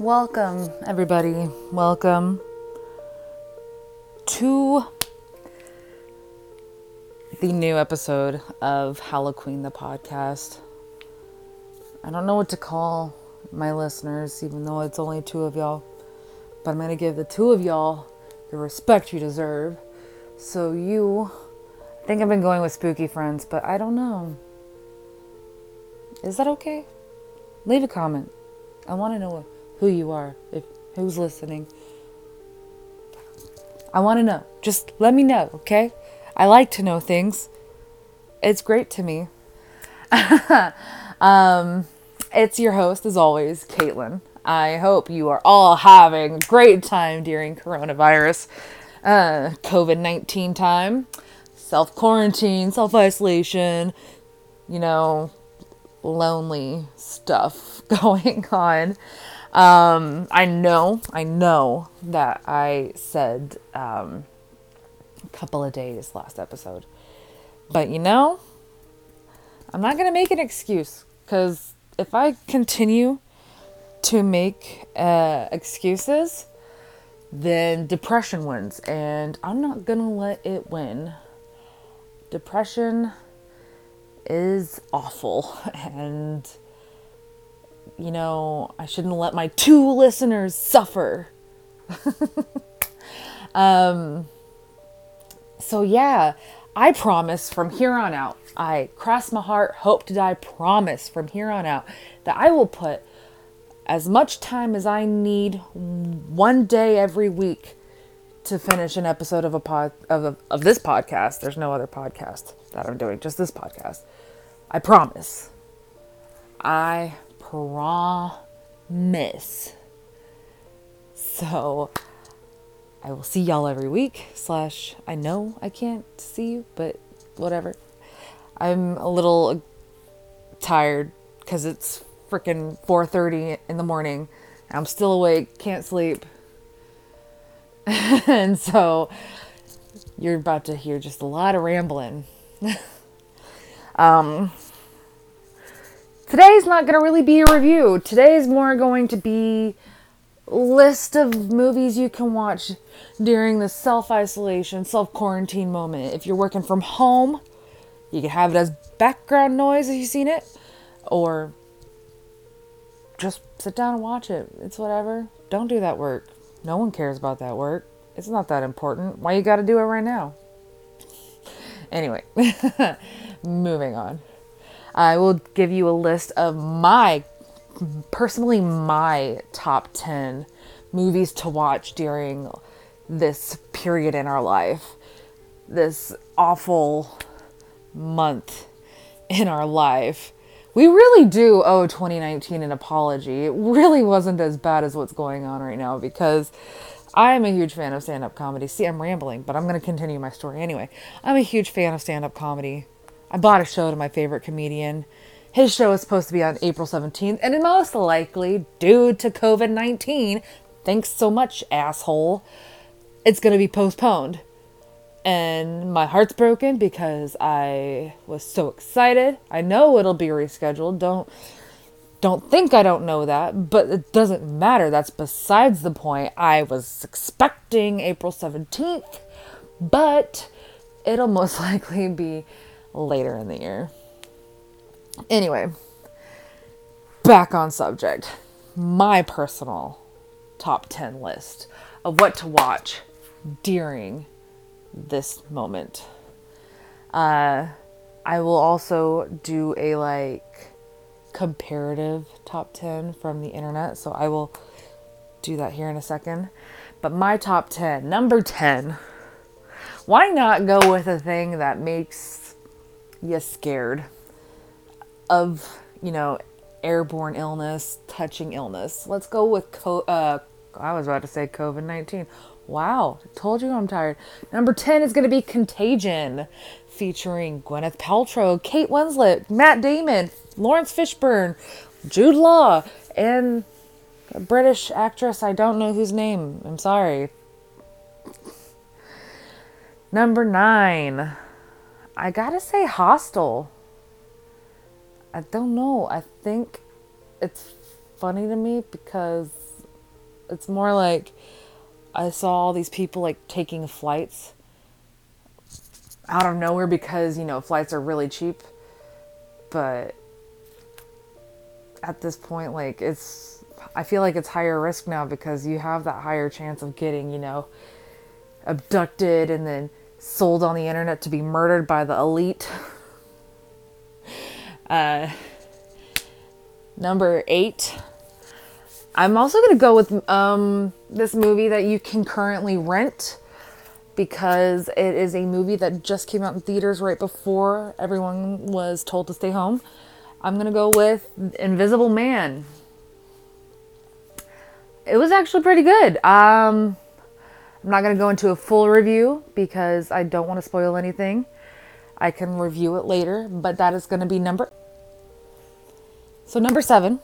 Welcome, everybody. Welcome to the new episode of Halloween, the podcast. I don't know what to call my listeners, even though it's only two of y'all, but I'm going to give the two of y'all the respect you deserve. So, you, I think I've been going with spooky friends, but I don't know. Is that okay? Leave a comment. I want to know who you are, if who's listening. I want to know. Just let me know, okay? I like to know things. It's great to me. um, it's your host, as always, Caitlin. I hope you are all having a great time during coronavirus, uh, COVID 19 time, self quarantine, self isolation, you know, lonely stuff going on. Um, I know, I know that I said um, a couple of days last episode. But you know, I'm not to make an excuse because if I continue to make uh, excuses, then depression wins. And I'm not to let it win. Depression is awful. And you know, I shouldn't let my two listeners suffer. um, so, yeah, I promise from here on out, I cross my heart, hope to die, promise from here on out that I will put as much time as I need one day every week to finish an episode of a pod of, a, of this podcast. There's no other podcast that I'm doing, just this podcast. I promise. I promise. So I will see y'all every week. Slash, I know I can't see you, but whatever. I'm a little tired because it's freaking 4:30 in the morning. I'm still awake, can't sleep. and so you're about to hear just a lot of rambling. um today's not going to really be a review. Today's more going to be list of movies you can watch during the self-isolation, self-quarantine moment. If you're working from home, you can have it as background noise if you've seen it or just sit down and watch it. It's whatever. Don't do that work. No one cares about that work. It's not that important. Why you got to do it right now? Anyway, moving on. I will give you a list of my, personally, my top 10 movies to watch during this period in our life, this awful month in our life. We really do owe 2019 an apology. It really wasn't as bad as what's going on right now because I am a huge fan of stand up comedy. See, I'm rambling, but I'm going to continue my story anyway. I'm a huge fan of stand up comedy. I bought a show to my favorite comedian. His show is supposed to be on April 17th, and most likely, due to COVID 19, thanks so much, asshole, it's going to be postponed. And my heart's broken because I was so excited. I know it'll be rescheduled. Don't don't think I don't know that, but it doesn't matter. That's besides the point. I was expecting April 17th, but it'll most likely be later in the year. Anyway, back on subject. My personal top 10 list of what to watch during this moment. Uh, I will also do a like comparative top 10 from the internet, so I will do that here in a second. But my top 10, number 10. Why not go with a thing that makes you scared of, you know, airborne illness, touching illness. Let's go with, co- uh, I was about to say COVID 19. Wow, told you I'm tired. Number 10 is going to be Contagion, featuring Gwyneth Paltrow, Kate Winslet, Matt Damon, Laurence Fishburne, Jude Law, and a British actress, I don't know whose name. I'm sorry. Number 9. I gotta say Hostel. I don't know. I think it's funny to me because It's more like I saw all these people like taking flights out of nowhere because, you know, flights are really cheap. But at this point, like, it's, I feel like it's higher risk now because you have that higher chance of getting, you know, abducted and then sold on the internet to be murdered by the elite. Uh, number eight. I'm also going to go with um, this movie that you can currently rent because it is a movie that just came out in theaters right before everyone was told to stay home. I'm going to go with Invisible Man. It was actually pretty good. Um, I'm not going to go into a full review because I don't want to spoil anything. I can review it later, but that is going to be number. So, number seven.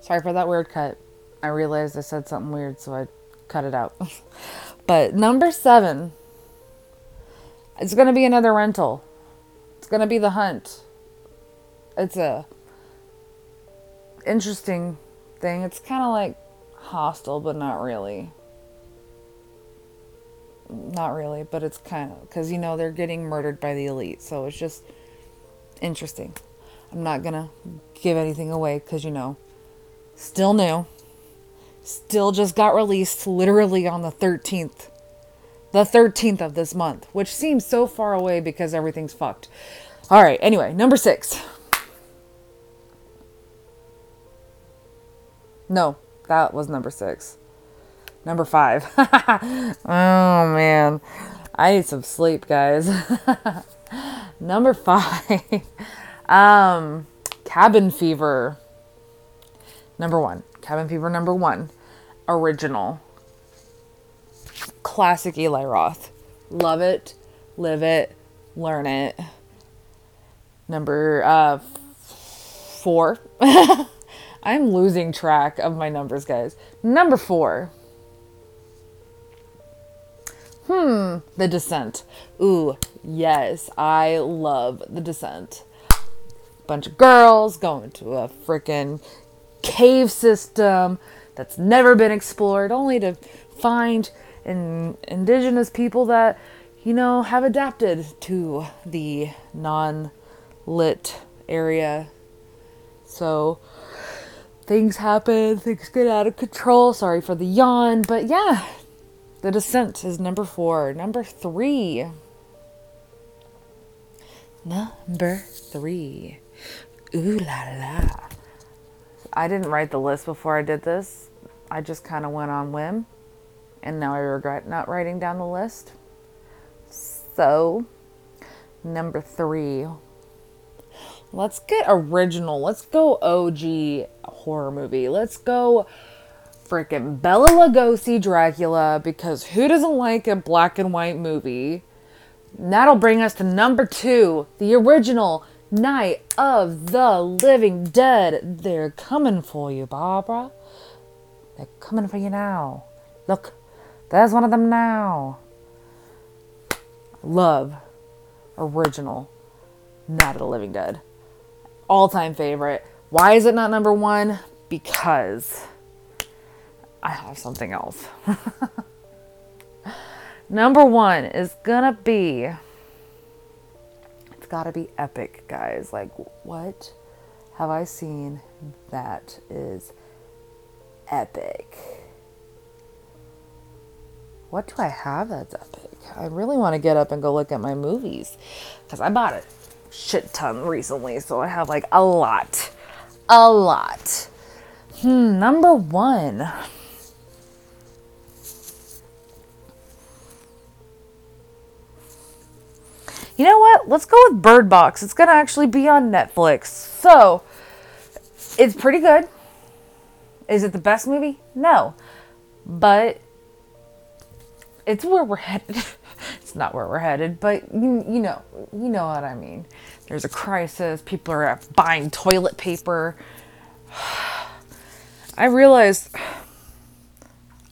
Sorry for that weird cut. I realized I said something weird, so I cut it out. but number seven, it's going to be another rental. It's going to be The Hunt. It's a interesting thing. It's kind of like Hostel, but not really. Not really, but it's kind of because you know they're getting murdered by the elite, so it's just interesting. I'm not gonna give anything away because you know, still new, still just got released literally on the 13th, the 13th of this month, which seems so far away because everything's fucked. All right, anyway, number six. No, that was number six. Number five. oh man. I need some sleep, guys. number five. um, Cabin Fever. Number one. Cabin Fever number one. Original. Classic Eli Roth. Love it, live it, learn it. Number uh, four. I'm losing track of my numbers, guys. Number four. Hmm, The Descent. Ooh, yes, I love The Descent. Bunch of girls going to a freaking cave system that's never been explored, only to find in indigenous people that, you know, have adapted to the non lit area. So, things happen, things get out of control. Sorry for the yawn, but yeah, The Descent is number four. Number three. Number three. Ooh la la. I didn't write the list before I did this. I just kind of went on whim. And now I regret not writing down the list. So, number three. Let's get original. Let's go OG horror movie. Let's go freaking Bela Lugosi Dracula because who doesn't like a black and white movie? And that'll bring us to number two, the original Night of the Living Dead. They're coming for you, Barbara. They're coming for you now. Look, there's one of them now. Love original Night of the Living Dead. All time favorite. Why is it not number one? Because I have something else. number one is gonna be. It's gotta be epic, guys. Like, what have I seen that is epic? What do I have that's epic? I really want to get up and go look at my movies because I bought a shit ton recently, so I have like a lot a lot. Hmm, number one. You know what? Let's go with Bird Box. It's going to actually be on Netflix. So, it's pretty good. Is it the best movie? No. But it's where we're headed. it's not where we're headed, but you you know, you know what I mean. There's a crisis. People are buying toilet paper. I realized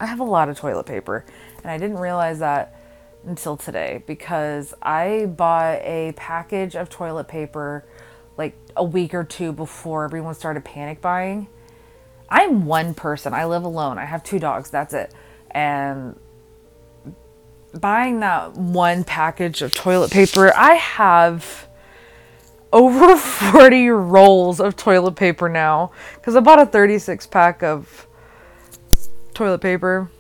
I have a lot of toilet paper, and I didn't realize that until today because I bought a package of toilet paper like a week or two before everyone started panic buying. I'm one person. I live alone. I have two dogs. That's it. And buying that one package of toilet paper, I have over 40 rolls of toilet paper now because I bought a 36 pack of toilet paper.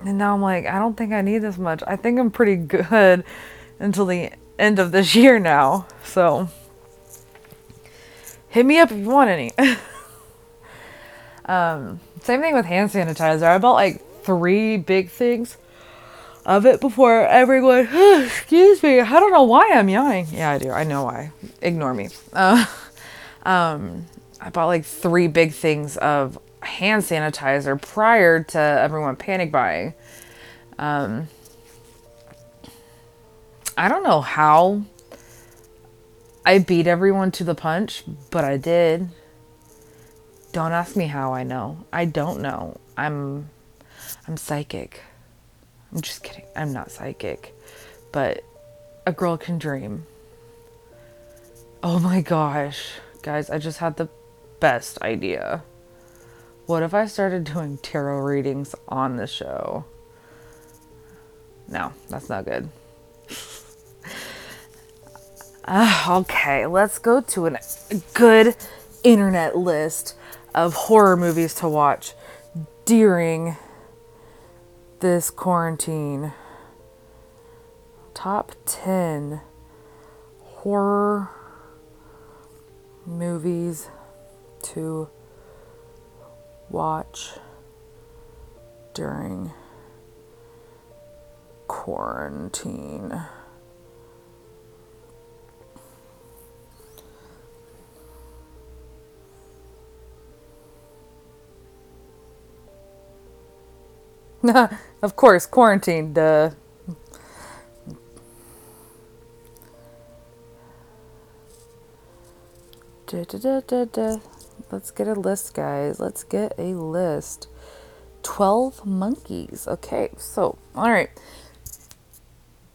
And now I'm like, I don't think I need this much. I think I'm pretty good until the end of this year now. So hit me up if you want any. um, same thing with hand sanitizer. I bought like three big things of it before everyone. excuse me. I don't know why I'm yawning. Yeah, I do. I know why. Ignore me. Uh, um, I bought like three big things of hand sanitizer prior to everyone panic buying. Um, I don't know how I beat everyone to the punch, but I did. Don't ask me how I know. I don't know. I'm I'm psychic. I'm just kidding. I'm not psychic. But a girl can dream. Oh my gosh. Guys, I just had the best idea. What if I started doing tarot readings on the show? No, that's not good. uh, okay, let's go to a good internet list of horror movies to watch during this quarantine. Top 10 horror movies to watch during quarantine. of course, quarantine. Duh. Da, da, da, da, Let's get a list, guys. Let's get a list. 12 monkeys. Okay, so, all right.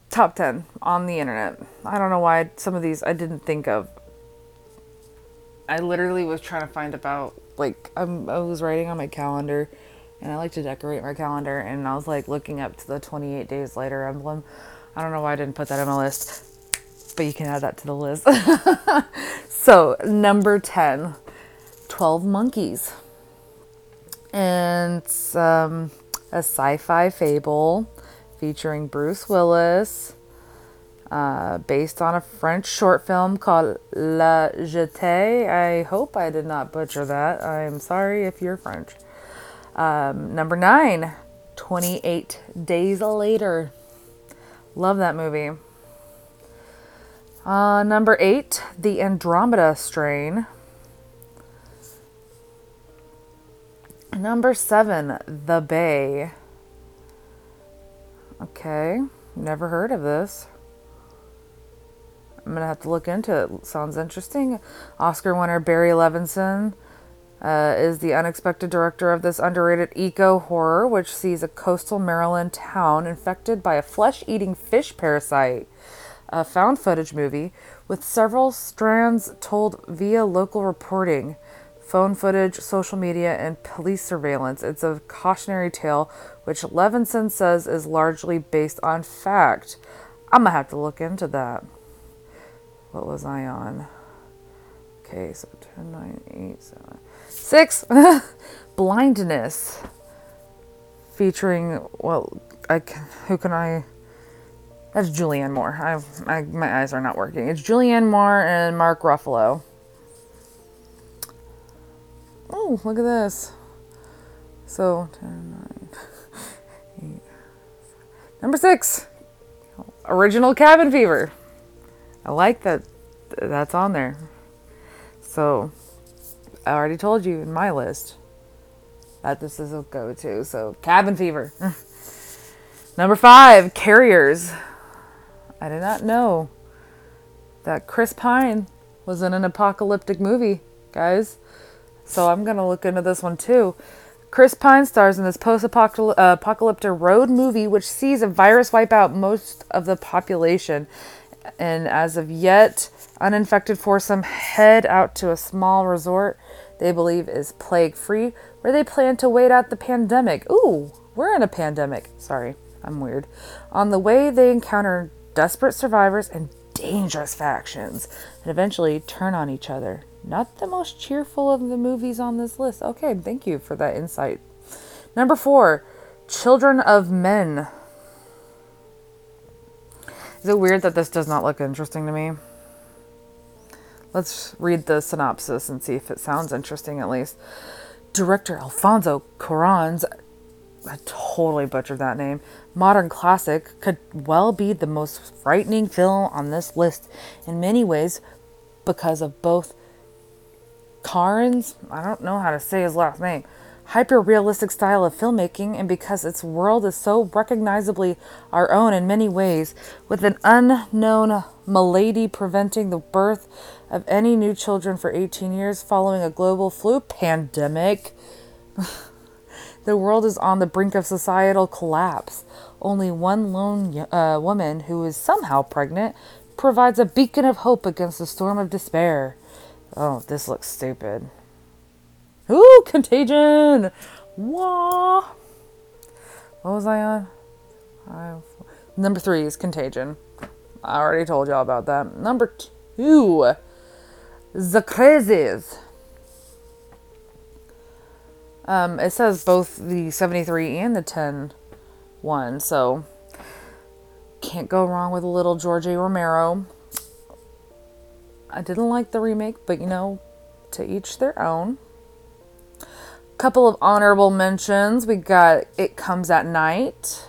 Top 10 on the internet. I don't know why some of these I didn't think of. I literally was trying to find about, like, I'm, I was writing on my calendar and I like to decorate my calendar. And I was like looking up to the 28 days later emblem. I don't know why I didn't put that on my list, but you can add that to the list. so, number 10 12 Monkeys. And it's um, a sci fi fable featuring Bruce Willis. Uh, based on a French short film called La Jetée. I hope I did not butcher that. I'm sorry if you're French. Um, number nine, 28 Days Later. Love that movie. Uh, number eight, The Andromeda Strain. Number seven, The Bay. Okay, never heard of this. I'm gonna have to look into it. Sounds interesting. Oscar winner Barry Levinson uh, is the unexpected director of this underrated eco horror, which sees a coastal Maryland town infected by a flesh eating fish parasite. A found footage movie with several strands told via local reporting, phone footage, social media, and police surveillance. It's a cautionary tale, which Levinson says is largely based on fact. I'm gonna have to look into that. What was I on? Okay, so 10, 9, 8, 7. Six, blindness, featuring well, I can, who can I? That's Julianne Moore. I've, I, my eyes are not working. It's Julianne Moore and Mark Ruffalo. Oh, look at this. So, 10, 9, 8. Number six, original cabin fever. I like that that's on there. So, I already told you in my list that this is a go to. So, cabin fever. Number five, carriers. I did not know that Chris Pine was in an apocalyptic movie, guys. So, I'm going to look into this one too. Chris Pine stars in this post uh, apocalyptic road movie, which sees a virus wipe out most of the population. And as of yet, uninfected foursome head out to a small resort they believe is plague free, where they plan to wait out the pandemic. Ooh, we're in a pandemic. Sorry, I'm weird. On the way, they encounter desperate survivors and dangerous factions and eventually turn on each other. Not the most cheerful of the movies on this list. Okay, thank you for that insight. Number four, Children of Men. Is it weird that this does not look interesting to me? Let's read the synopsis and see if it sounds interesting at least. Director Alfonso Cuarón's I totally butchered that name. Modern classic could well be the most frightening film on this list in many ways because of both Karn's, I don't know how to say his last name, hyper realistic style of filmmaking, and because its world is so recognizably our own in many ways, with an unknown malady preventing the birth of any new children for 18 years following a global flu pandemic. the world is on the brink of societal collapse. Only one lone uh, woman, who is somehow pregnant, provides a beacon of hope against the storm of despair. Oh, this looks stupid. Ooh, contagion! Wah! What was I on? Number three is contagion. I already told y'all about that. Number two, the crazies. Um, it says both the 73 and the 10 one, so can't go wrong with a little George A. Romero. I didn't like the remake, but you know, to each their own. Couple of honorable mentions. We got It Comes at Night,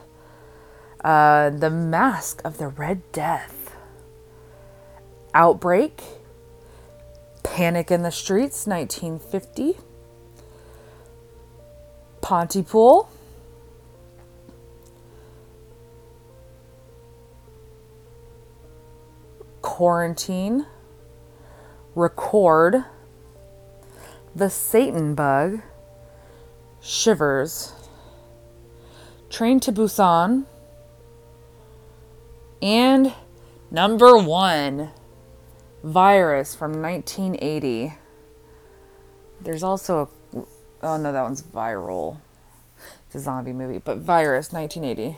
uh, The Mask of the Red Death, Outbreak, Panic in the Streets, 1950, Pontypool, Quarantine, Record, The Satan Bug, Shivers, Train to Busan, and number one, Virus from 1980. There's also a, oh no, that one's viral. It's a zombie movie, but Virus 1980.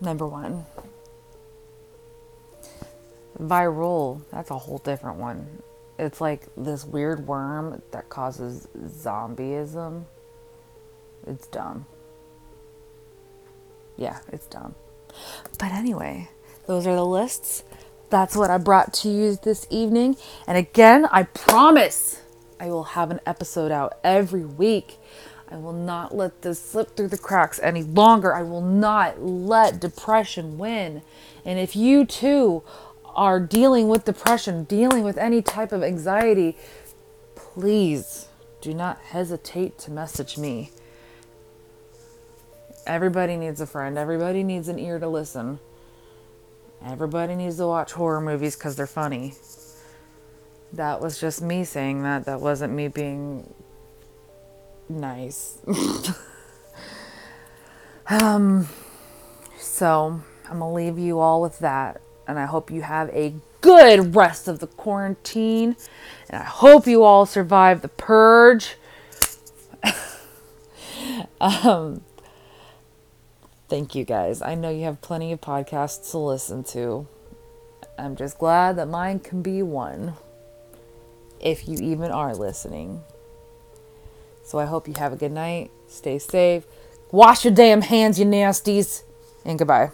Number one. Viral, that's a whole different one. It's like this weird worm that causes zombieism. It's dumb. Yeah, it's dumb. But anyway, those are the lists. That's what I brought to you this evening. And again, I promise I will have an episode out every week. I will not let this slip through the cracks any longer. I will not let depression win. And if you too are dealing with depression, dealing with any type of anxiety, please do not hesitate to message me. Everybody needs a friend, everybody needs an ear to listen. Everybody needs to watch horror movies because they're funny. That was just me saying that. That wasn't me being nice. um, so I'm gonna leave you all with that, and I hope you have a good rest of the quarantine, and I hope you all survive the purge. um, Thank you guys. I know you have plenty of podcasts to listen to. I'm just glad that mine can be one. If you even are listening. So I hope you have a good night. Stay safe. Wash your damn hands, you nasties. And goodbye.